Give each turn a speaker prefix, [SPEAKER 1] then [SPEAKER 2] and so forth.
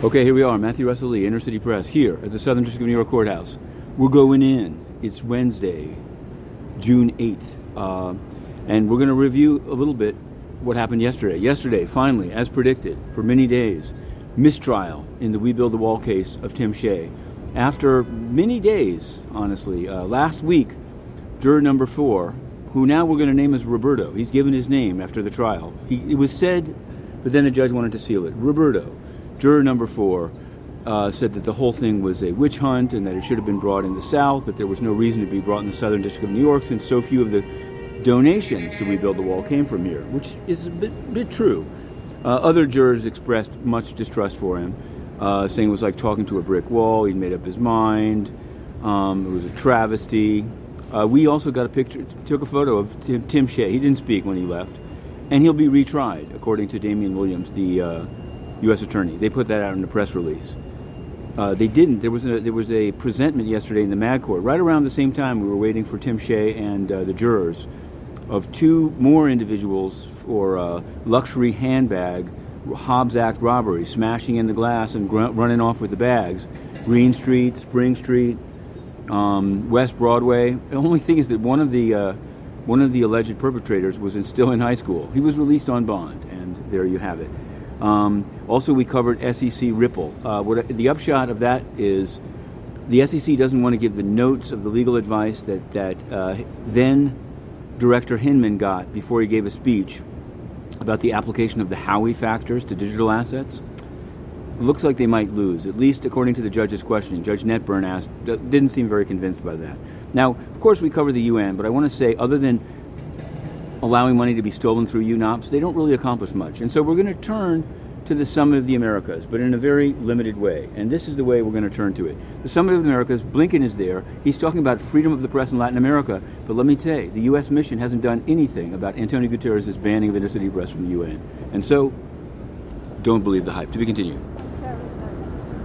[SPEAKER 1] Okay, here we are, Matthew Russell Lee, Inner City Press, here at the Southern District of New York Courthouse. We're going in. It's Wednesday, June 8th. Uh, and we're going to review a little bit what happened yesterday. Yesterday, finally, as predicted, for many days, mistrial in the We Build the Wall case of Tim Shea. After many days, honestly, uh, last week, juror number four, who now we're going to name as Roberto, he's given his name after the trial. He, it was said, but then the judge wanted to seal it. Roberto Juror number four uh, said that the whole thing was a witch hunt and that it should have been brought in the South, that there was no reason to be brought in the Southern District of New York since so few of the donations to We Build the Wall came from here, which is a bit, bit true. Uh, other jurors expressed much distrust for him, uh, saying it was like talking to a brick wall. He'd made up his mind. Um, it was a travesty. Uh, we also got a picture, took a photo of Tim, Tim, Shea. He didn't speak when he left, and he'll be retried, according to Damian Williams, the uh, U.S. Attorney. They put that out in a press release. Uh, they didn't. There was a, there was a presentment yesterday in the Mag Court, right around the same time we were waiting for Tim Shea and uh, the jurors, of two more individuals for uh, luxury handbag Hobbs Act robbery, smashing in the glass and gr- running off with the bags. Green Street, Spring Street, um, West Broadway. The only thing is that one of the uh, one of the alleged perpetrators was in, still in high school. He was released on bond, and there you have it. Um, also, we covered SEC Ripple. Uh, what, the upshot of that is the SEC doesn't want to give the notes of the legal advice that, that uh, then Director Hinman got before he gave a speech about the application of the Howey factors to digital assets. Looks like they might lose, at least according to the judge's questioning. Judge Netburn asked, didn't seem very convinced by that. Now, of course, we cover the UN, but I want to say, other than allowing money to be stolen through UNOPS, they don't really accomplish much. And so we're going to turn to the Summit of the Americas, but in a very limited way. And this is the way we're going to turn to it. The Summit of the Americas, Blinken is there. He's talking about freedom of the press in Latin America. But let me tell you, the U.S. mission hasn't done anything about Antonio Guterres' banning of Inner City Press from the UN. And so, don't believe the hype. To be continued.